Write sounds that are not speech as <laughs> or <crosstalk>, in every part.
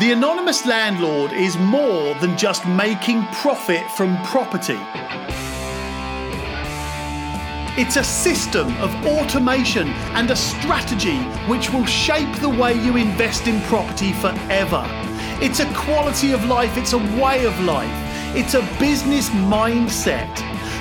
The anonymous landlord is more than just making profit from property. It's a system of automation and a strategy which will shape the way you invest in property forever. It's a quality of life, it's a way of life, it's a business mindset.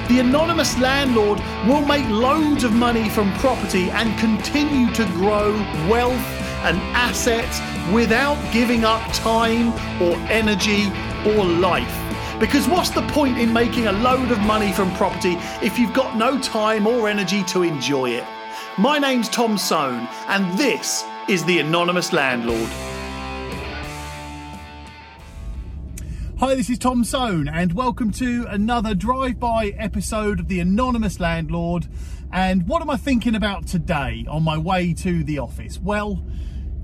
The anonymous landlord will make loads of money from property and continue to grow wealth and assets without giving up time or energy or life. Because what's the point in making a load of money from property if you've got no time or energy to enjoy it? My name's Tom Soane, and this is The Anonymous Landlord. Hi, this is Tom Soane, and welcome to another drive by episode of The Anonymous Landlord. And what am I thinking about today on my way to the office? Well,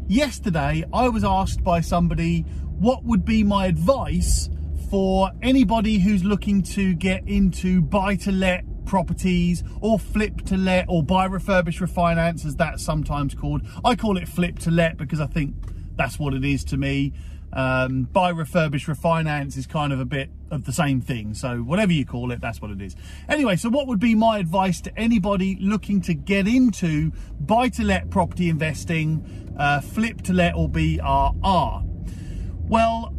yesterday I was asked by somebody what would be my advice for anybody who's looking to get into buy to let properties or flip to let or buy refurbish refinance as that's sometimes called. I call it flip to let because I think that's what it is to me. Um, buy refurbish refinance is kind of a bit of the same thing. So whatever you call it, that's what it is. Anyway, so what would be my advice to anybody looking to get into buy to let property investing? Uh, flip to let or BRR? Well,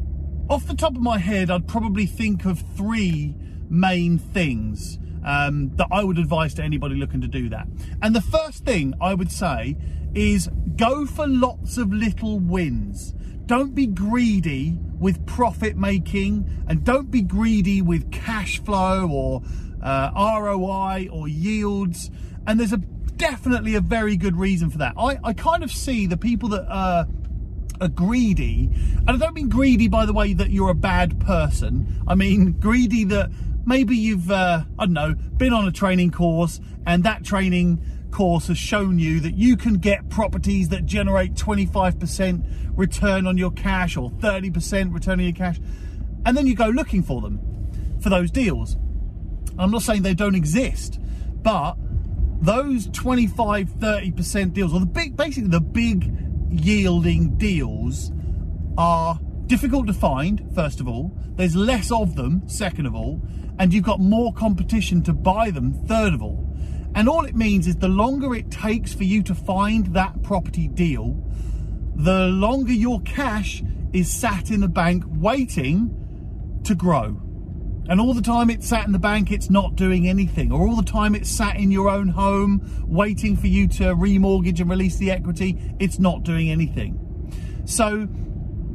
off the top of my head, I'd probably think of three main things um, that I would advise to anybody looking to do that. And the first thing I would say is go for lots of little wins. Don't be greedy with profit making and don't be greedy with cash flow or uh, ROI or yields. And there's a definitely a very good reason for that. I, I kind of see the people that are, greedy, and I don't mean greedy by the way that you're a bad person. I mean greedy that maybe you've, uh, I don't know, been on a training course and that training course has shown you that you can get properties that generate 25% return on your cash or 30% return on your cash, and then you go looking for them for those deals. I'm not saying they don't exist, but those 25 30% deals or the big basically the big yielding deals are difficult to find first of all. There's less of them second of all. And you've got more competition to buy them third of all. And all it means is the longer it takes for you to find that property deal the longer your cash is sat in the bank waiting to grow and all the time it's sat in the bank, it's not doing anything. Or all the time it's sat in your own home, waiting for you to remortgage and release the equity, it's not doing anything. So,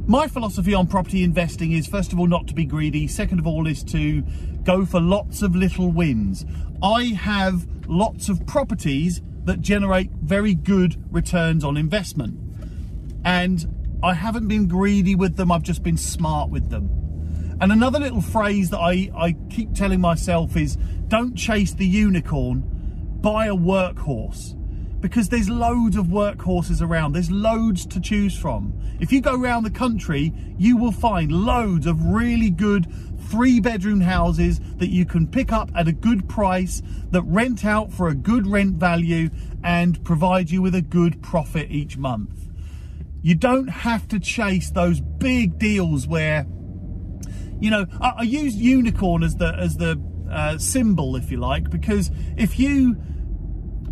my philosophy on property investing is first of all, not to be greedy. Second of all, is to go for lots of little wins. I have lots of properties that generate very good returns on investment. And I haven't been greedy with them, I've just been smart with them. And another little phrase that I, I keep telling myself is don't chase the unicorn, buy a workhorse. Because there's loads of workhorses around, there's loads to choose from. If you go around the country, you will find loads of really good three bedroom houses that you can pick up at a good price, that rent out for a good rent value, and provide you with a good profit each month. You don't have to chase those big deals where you know, I, I use unicorn as the as the uh, symbol, if you like, because if you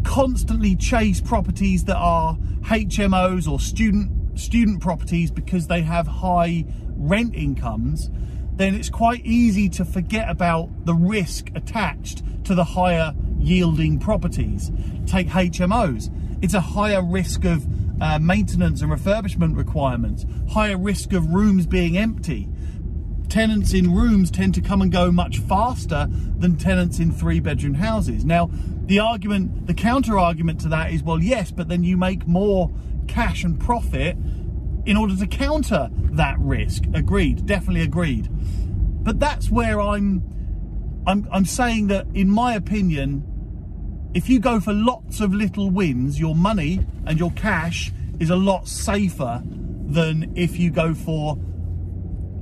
constantly chase properties that are HMOs or student student properties because they have high rent incomes, then it's quite easy to forget about the risk attached to the higher yielding properties. Take HMOs. It's a higher risk of uh, maintenance and refurbishment requirements, higher risk of rooms being empty, tenants in rooms tend to come and go much faster than tenants in three bedroom houses. Now, the argument, the counter argument to that is, well, yes, but then you make more cash and profit in order to counter that risk. Agreed, definitely agreed. But that's where I'm, I'm, I'm saying that, in my opinion, if you go for lots of little wins, your money and your cash is a lot safer than if you go for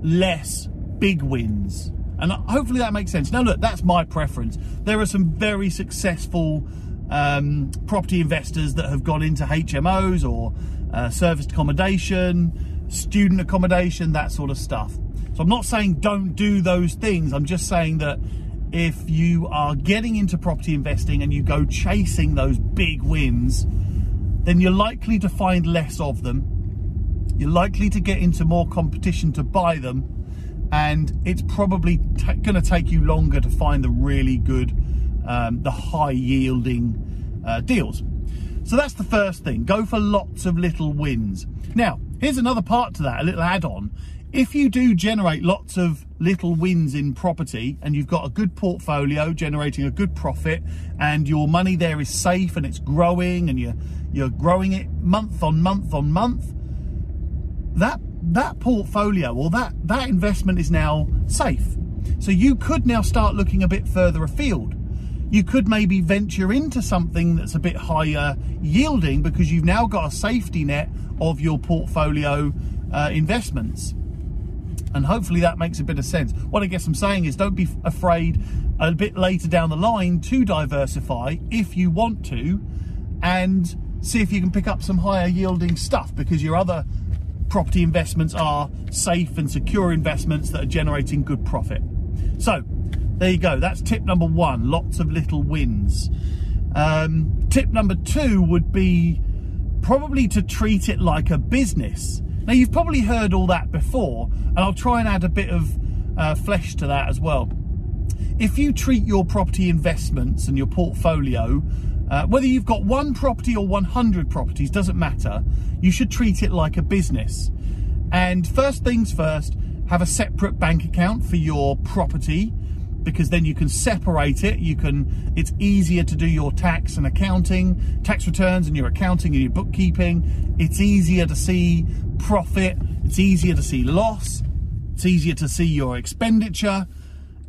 less big wins. And hopefully that makes sense. Now, look, that's my preference. There are some very successful um, property investors that have gone into HMOs or uh, serviced accommodation, student accommodation, that sort of stuff. So I'm not saying don't do those things. I'm just saying that if you are getting into property investing and you go chasing those big wins, then you're likely to find less of them. You're likely to get into more competition to buy them, and it's probably going to take you longer to find the really good, um, the high yielding uh, deals. So that's the first thing. Go for lots of little wins. Now, here's another part to that, a little add on. If you do generate lots of little wins in property and you've got a good portfolio generating a good profit and your money there is safe and it's growing and you're you're growing it month on month on month, that that portfolio or that that investment is now safe. So you could now start looking a bit further afield you could maybe venture into something that's a bit higher yielding because you've now got a safety net of your portfolio uh, investments. And hopefully that makes a bit of sense. What I guess I'm saying is don't be afraid a bit later down the line to diversify if you want to and see if you can pick up some higher yielding stuff because your other property investments are safe and secure investments that are generating good profit. So there you go. That's tip number one. Lots of little wins. Um, tip number two would be probably to treat it like a business. Now, you've probably heard all that before, and I'll try and add a bit of uh, flesh to that as well. If you treat your property investments and your portfolio, uh, whether you've got one property or 100 properties, doesn't matter, you should treat it like a business. And first things first, have a separate bank account for your property because then you can separate it. You can, it's easier to do your tax and accounting, tax returns and your accounting and your bookkeeping. It's easier to see profit. It's easier to see loss. It's easier to see your expenditure.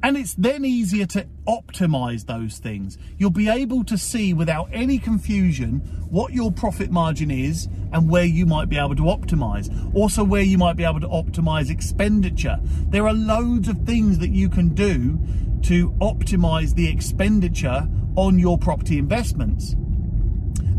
And it's then easier to optimize those things. You'll be able to see without any confusion what your profit margin is and where you might be able to optimize. Also, where you might be able to optimize expenditure. There are loads of things that you can do to optimize the expenditure on your property investments.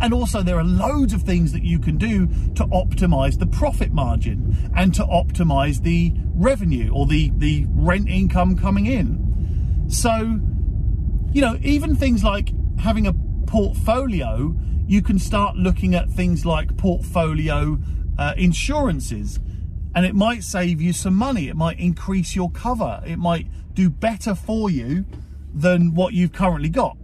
And also, there are loads of things that you can do to optimize the profit margin and to optimize the revenue or the, the rent income coming in. So, you know, even things like having a portfolio, you can start looking at things like portfolio uh, insurances and it might save you some money. It might increase your cover. It might do better for you than what you've currently got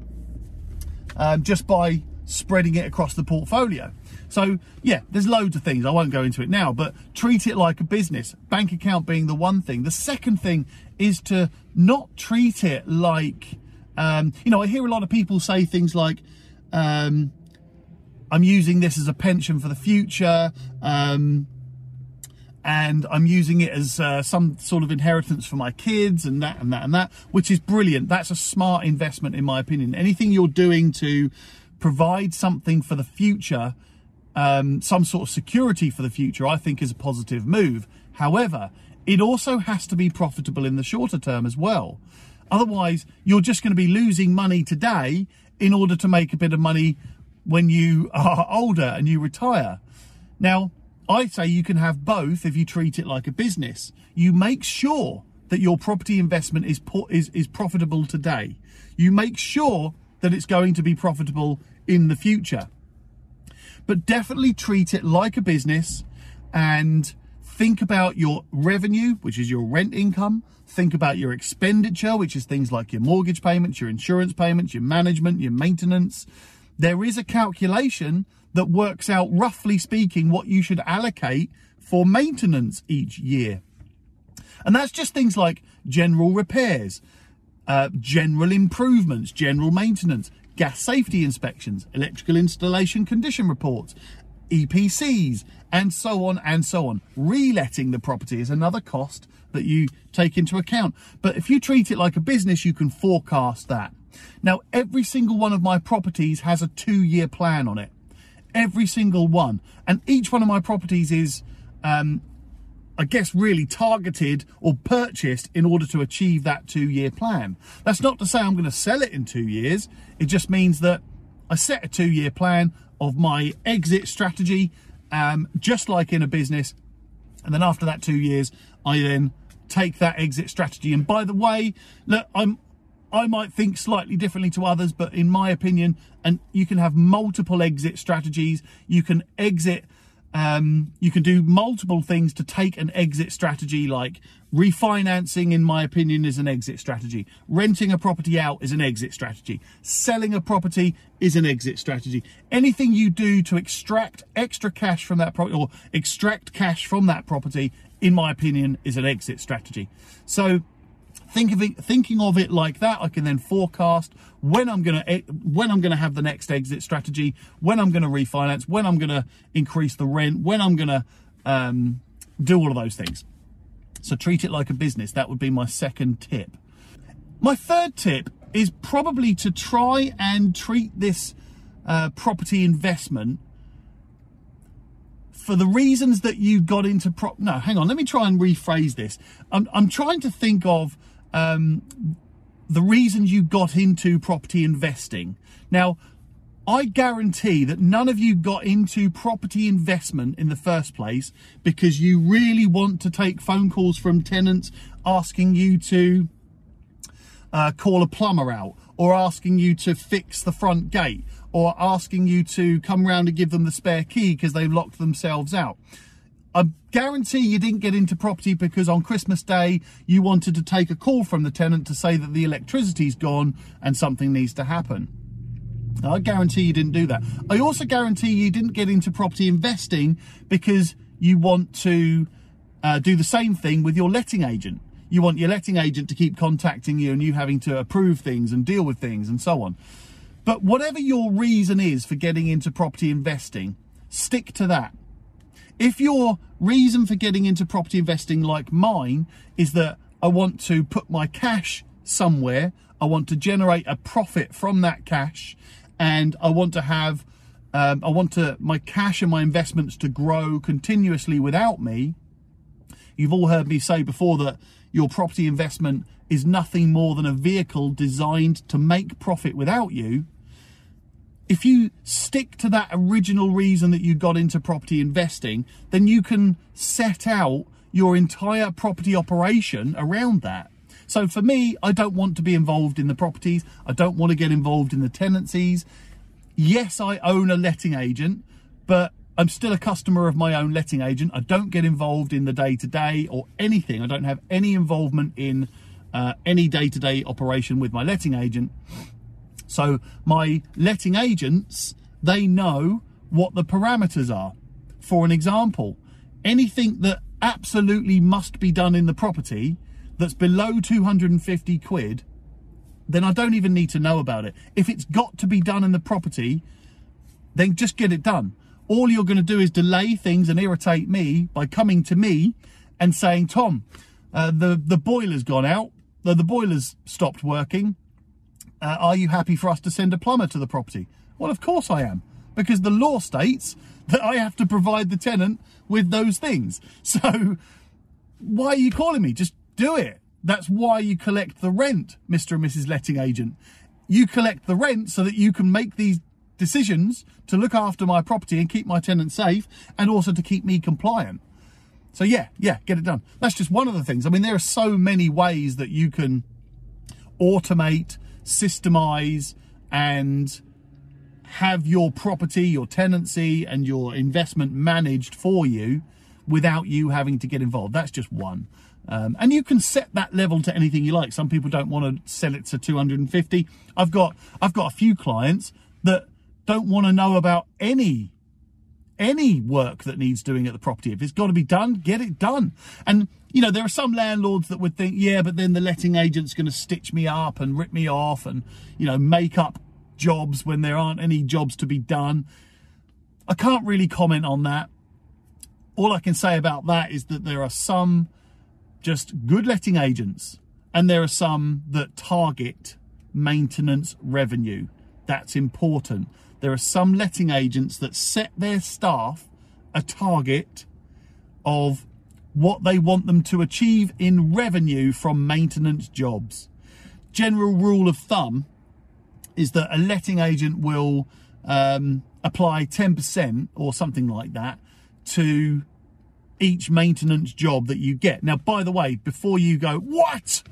um, just by spreading it across the portfolio. So, yeah, there's loads of things. I won't go into it now, but treat it like a business. Bank account being the one thing. The second thing is to not treat it like, um, you know, I hear a lot of people say things like, um, I'm using this as a pension for the future. Um, and I'm using it as uh, some sort of inheritance for my kids and that and that and that, which is brilliant. That's a smart investment, in my opinion. Anything you're doing to provide something for the future, um, some sort of security for the future, I think is a positive move. However, it also has to be profitable in the shorter term as well. Otherwise, you're just going to be losing money today in order to make a bit of money when you <laughs> are older and you retire. Now, I say you can have both if you treat it like a business. You make sure that your property investment is, is, is profitable today. You make sure that it's going to be profitable in the future. But definitely treat it like a business and think about your revenue, which is your rent income. Think about your expenditure, which is things like your mortgage payments, your insurance payments, your management, your maintenance. There is a calculation that works out, roughly speaking, what you should allocate for maintenance each year. And that's just things like general repairs, uh, general improvements, general maintenance, gas safety inspections, electrical installation condition reports, EPCs, and so on and so on. Reletting the property is another cost that you take into account. But if you treat it like a business, you can forecast that. Now, every single one of my properties has a two year plan on it every single one. And each one of my properties is, um, I guess, really targeted or purchased in order to achieve that two year plan. That's not to say I'm going to sell it in two years. It just means that I set a two year plan of my exit strategy, um, just like in a business. And then after that two years, I then take that exit strategy. And by the way, look, I'm I might think slightly differently to others, but in my opinion, and you can have multiple exit strategies. You can exit um, you can do multiple things to take an exit strategy, like refinancing, in my opinion, is an exit strategy. Renting a property out is an exit strategy. Selling a property is an exit strategy. Anything you do to extract extra cash from that property or extract cash from that property, in my opinion, is an exit strategy. So think of it thinking of it like that i can then forecast when i'm going to when i'm going to have the next exit strategy when i'm going to refinance when i'm going to increase the rent when i'm going to um, do all of those things. So treat it like a business. That would be my second tip. My third tip is probably to try and treat this uh, property investment for the reasons that you got into prop no hang on let me try and rephrase this. I'm, I'm trying to think of um, the reasons you got into property investing. Now, I guarantee that none of you got into property investment in the first place because you really want to take phone calls from tenants asking you to uh, call a plumber out or asking you to fix the front gate or asking you to come round and give them the spare key because they've locked themselves out. I guarantee you didn't get into property because on Christmas Day you wanted to take a call from the tenant to say that the electricity's gone and something needs to happen. I guarantee you didn't do that. I also guarantee you didn't get into property investing because you want to uh, do the same thing with your letting agent. You want your letting agent to keep contacting you and you having to approve things and deal with things and so on. But whatever your reason is for getting into property investing, stick to that if your reason for getting into property investing, like mine, is that I want to put my cash somewhere, I want to generate a profit from that cash, and I want to have, um, I want to my cash and my investments to grow continuously without me. You've all heard me say before that your property investment is nothing more than a vehicle designed to make profit without you if you stick to that original reason that you got into property investing, then you can set out your entire property operation around that. So for me, I don't want to be involved in the properties. I don't want to get involved in the tenancies. Yes, I own a letting agent, but I'm still a customer of my own letting agent. I don't get involved in the day to day or anything. I don't have any involvement in uh, any day to day operation with my letting agent. So my letting agents, they know what the parameters are. For an example, anything that absolutely must be done in the property that's below 250 quid, then I don't even need to know about it. If it's got to be done in the property, then just get it done. All you're going to do is delay things and irritate me by coming to me and saying, Tom, uh, the, the boiler's gone out, the, the boiler's stopped working, uh, are you happy for us to send a plumber to the property? Well, of course I am, because the law states that I have to provide the tenant with those things. <laughs> So why are you calling me? Just do it. That's why you collect the rent, Mr. and Mrs. Letting Agent. You collect the rent so that you can make these decisions to look after my property and keep my tenant safe and also to keep me compliant. So yeah, yeah, get it done. That's just one of the things. I mean, there are so many ways that you can automate systemize and have your property, your tenancy, and your investment managed for you without you having to get involved. That's just one. Um, and you can set that level to anything you like. Some people don't want to sell it to 250. I've got I've got a few clients that don't want to know about any any work that needs doing at the property. If it's got to be done, get it done. And you know, there are some landlords that would think, yeah, but then the letting agent's going to stitch me up and rip me off and, you know, make up jobs when there aren't any jobs to be done. I can't really comment on that. All I can say about that is that there are some just good letting agents and there are some that target maintenance revenue. That's important. There are some letting agents that set their staff a target of what they want them to achieve in revenue from maintenance jobs. General rule of thumb is that a letting agent will um, apply 10% or something like that to each maintenance job that you get. Now, by the way, before you go, what?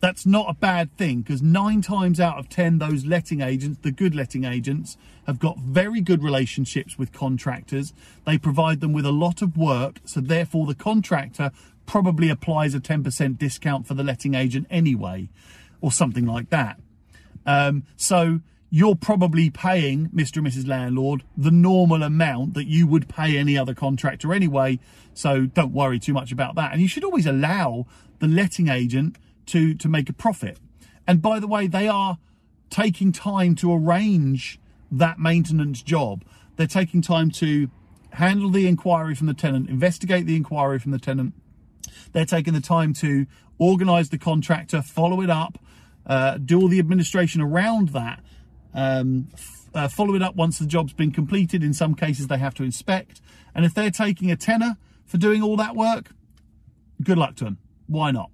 That's not a bad thing because nine times out of 10, those letting agents, the good letting agents, have got very good relationships with contractors. They provide them with a lot of work. So, therefore, the contractor probably applies a 10% discount for the letting agent anyway, or something like that. Um, so, you're probably paying Mr. and Mrs. Landlord the normal amount that you would pay any other contractor anyway. So don't worry too much about that. And you should always allow the letting agent to, to make a profit. And by the way, they are taking time to arrange that maintenance job. They're taking time to handle the inquiry from the tenant, investigate the inquiry from the tenant. They're taking the time to organize the contractor, follow it up, uh, do all the administration around that um, uh, follow it up once the job's been completed. In some cases, they have to inspect. And if they're taking a tenner for doing all that work, good luck to them. Why not?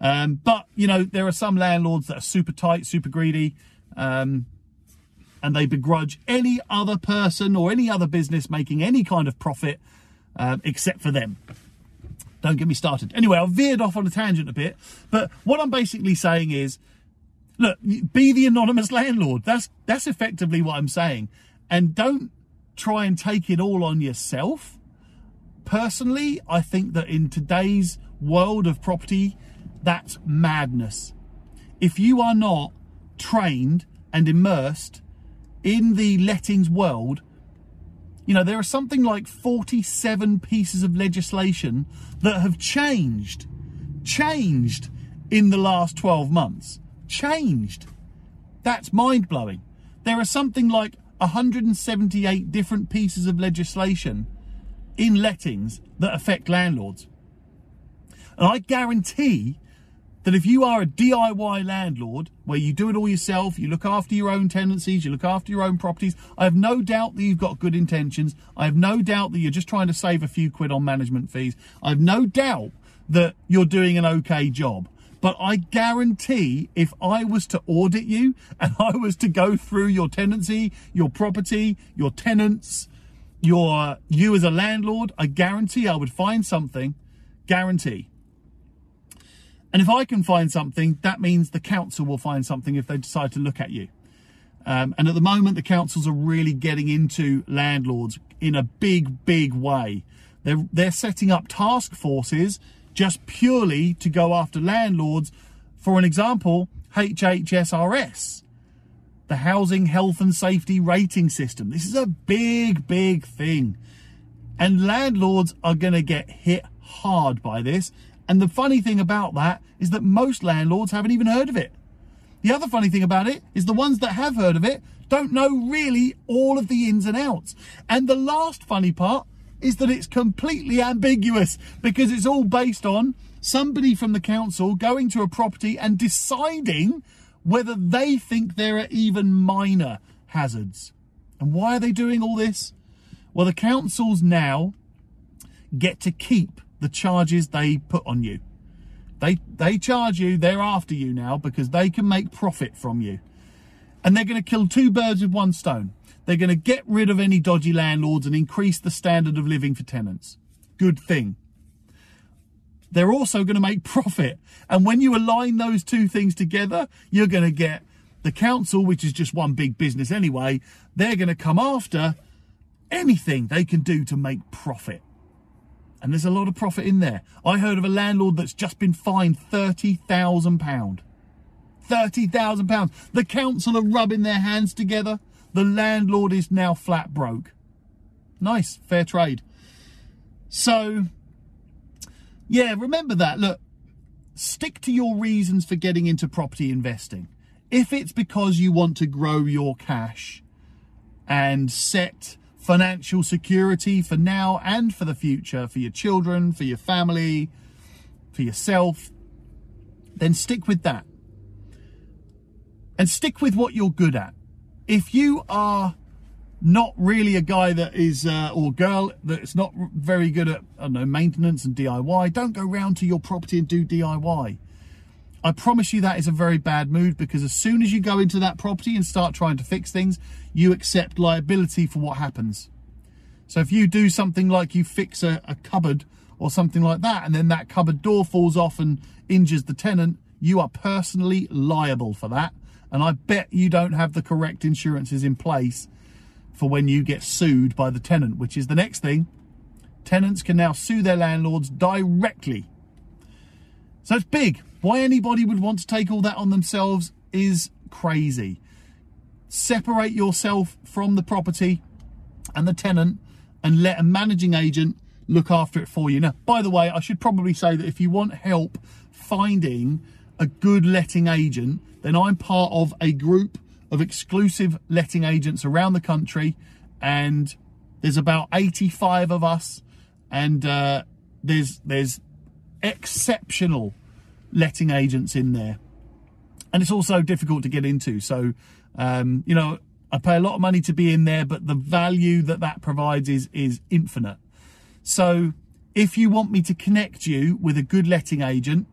Um, but, you know, there are some landlords that are super tight, super greedy, um, and they begrudge any other person or any other business making any kind of profit uh, except for them. Don't get me started. Anyway, I've veered off on a tangent a bit, but what I'm basically saying is look, be the anonymous <laughs> landlord. That's that's effectively what I'm saying. And don't try and take it all on yourself. Personally, I think that in today's world of property, that's madness. If you are not trained and immersed in the lettings world, you know, there are something like 47 pieces of legislation that have changed, changed in the last 12 months changed. That's mind blowing. There are something like 178 different pieces of legislation in lettings that affect landlords. And I guarantee that if you are a DIY landlord where you do it all yourself, you look after your own tenancies, you look after your own properties, I have no doubt that you've got good intentions. I have no doubt that you're just trying to save a few quid on management fees. I have no doubt that you're doing an okay job. But I guarantee if I was to audit you <laughs> and I was to go through your tenancy, your property, your tenants, your you as a landlord, I guarantee I would find something. Guarantee. And if I can find something, that means the council will find something if they decide to look at you. Um, and at the moment, the councils are really getting into landlords in a big, big way. They're, they're setting up task forces just purely to go after landlords. For an example, HHSRS, the Housing Health and Safety Rating System. This is a big, big thing. And landlords are going to get hit hard by this. And the funny thing about that is that most landlords haven't even heard of it. The other funny thing about it is the ones that have heard of it don't know really all of the ins and outs. And the last funny part is that it's completely ambiguous because it's all based on somebody from the council going to a property and deciding whether they think there are even minor hazards. And why are they doing all this? Well, the councils now get to keep the charges they put on you. They they charge you, they're after you now because they can make profit from you. And they're going to kill two birds with one stone. They're going to get rid of any dodgy landlords and increase the standard of living for tenants. Good thing. They're also going to make <laughs> profit. And when you align those two things together, you're going to get the council, which is just one big business anyway, they're going to come after anything they can do to make profit. And there's a lot of profit in there. I heard of a landlord that's just been fined £30,000. £30,000. The council are rubbing their hands together. The landlord is now flat broke. Nice, fair trade. So, yeah, remember that. Look, stick to your reasons for getting into property investing. If it's because you want to grow your cash and set financial security for now and for the future, for your children, for your family, for yourself, then stick with that. And stick with what you're good at if you are not really a guy that is uh, or girl that's not very good at I don't know maintenance and DIY, don't go round to your property and do DIY. I promise you that is a very bad mood because as soon as you go into that property and start trying to fix things, you accept liability for what happens. So if you do something like you fix a, a cupboard or something like that, and then that cupboard door falls off and injures the tenant, you are personally liable for that. And I bet you don't have the correct insurances in place for when you get sued by the tenant, which is the next thing. Tenants can now sue their landlords directly. So it's big. Why anybody would want to take all that on themselves is crazy. Separate yourself from the property and the tenant and let a managing agent look after it for you. Now, by the way, I should probably say that if you want help finding a good letting agent, then I'm part of a group of exclusive letting agents around the country, and there's about 85 of us, and uh, there's there's exceptional letting agents in there, and it's also difficult to get into. So, um, you know, I pay a lot of money to be in there, but the value that that provides is is infinite. So, if you want me to connect you with a good letting agent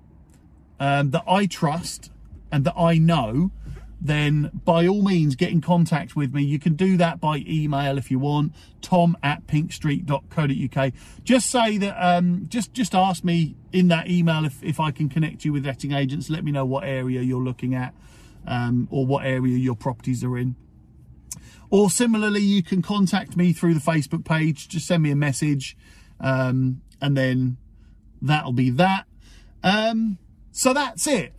um, that I trust and that I know, then by all means get in contact with me. You can do that by email if you want, tom at pinkstreet.co.uk. Just say that, um, just, just ask me in that email if, if I can connect you with letting agents. Let me know what area you're looking at um, or what area your properties are in. Or similarly, you can contact me through the Facebook page. Just send me a message um, and then that'll be that. Um, so that's it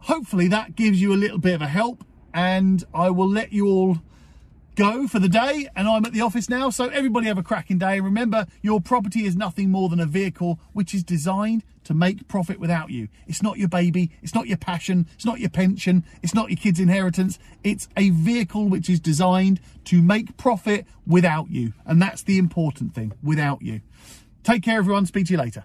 hopefully that gives you a little bit of a help and I will let you all go for the day and I'm at the office now so everybody have a cracking day. Remember your property is nothing more than a vehicle which is designed to make profit without you. It's not your baby it's not your passion it's not your pension it's not your kids inheritance. It's a vehicle which is designed to make profit without you and that's the important thing without you. Take care everyone. Speak to you later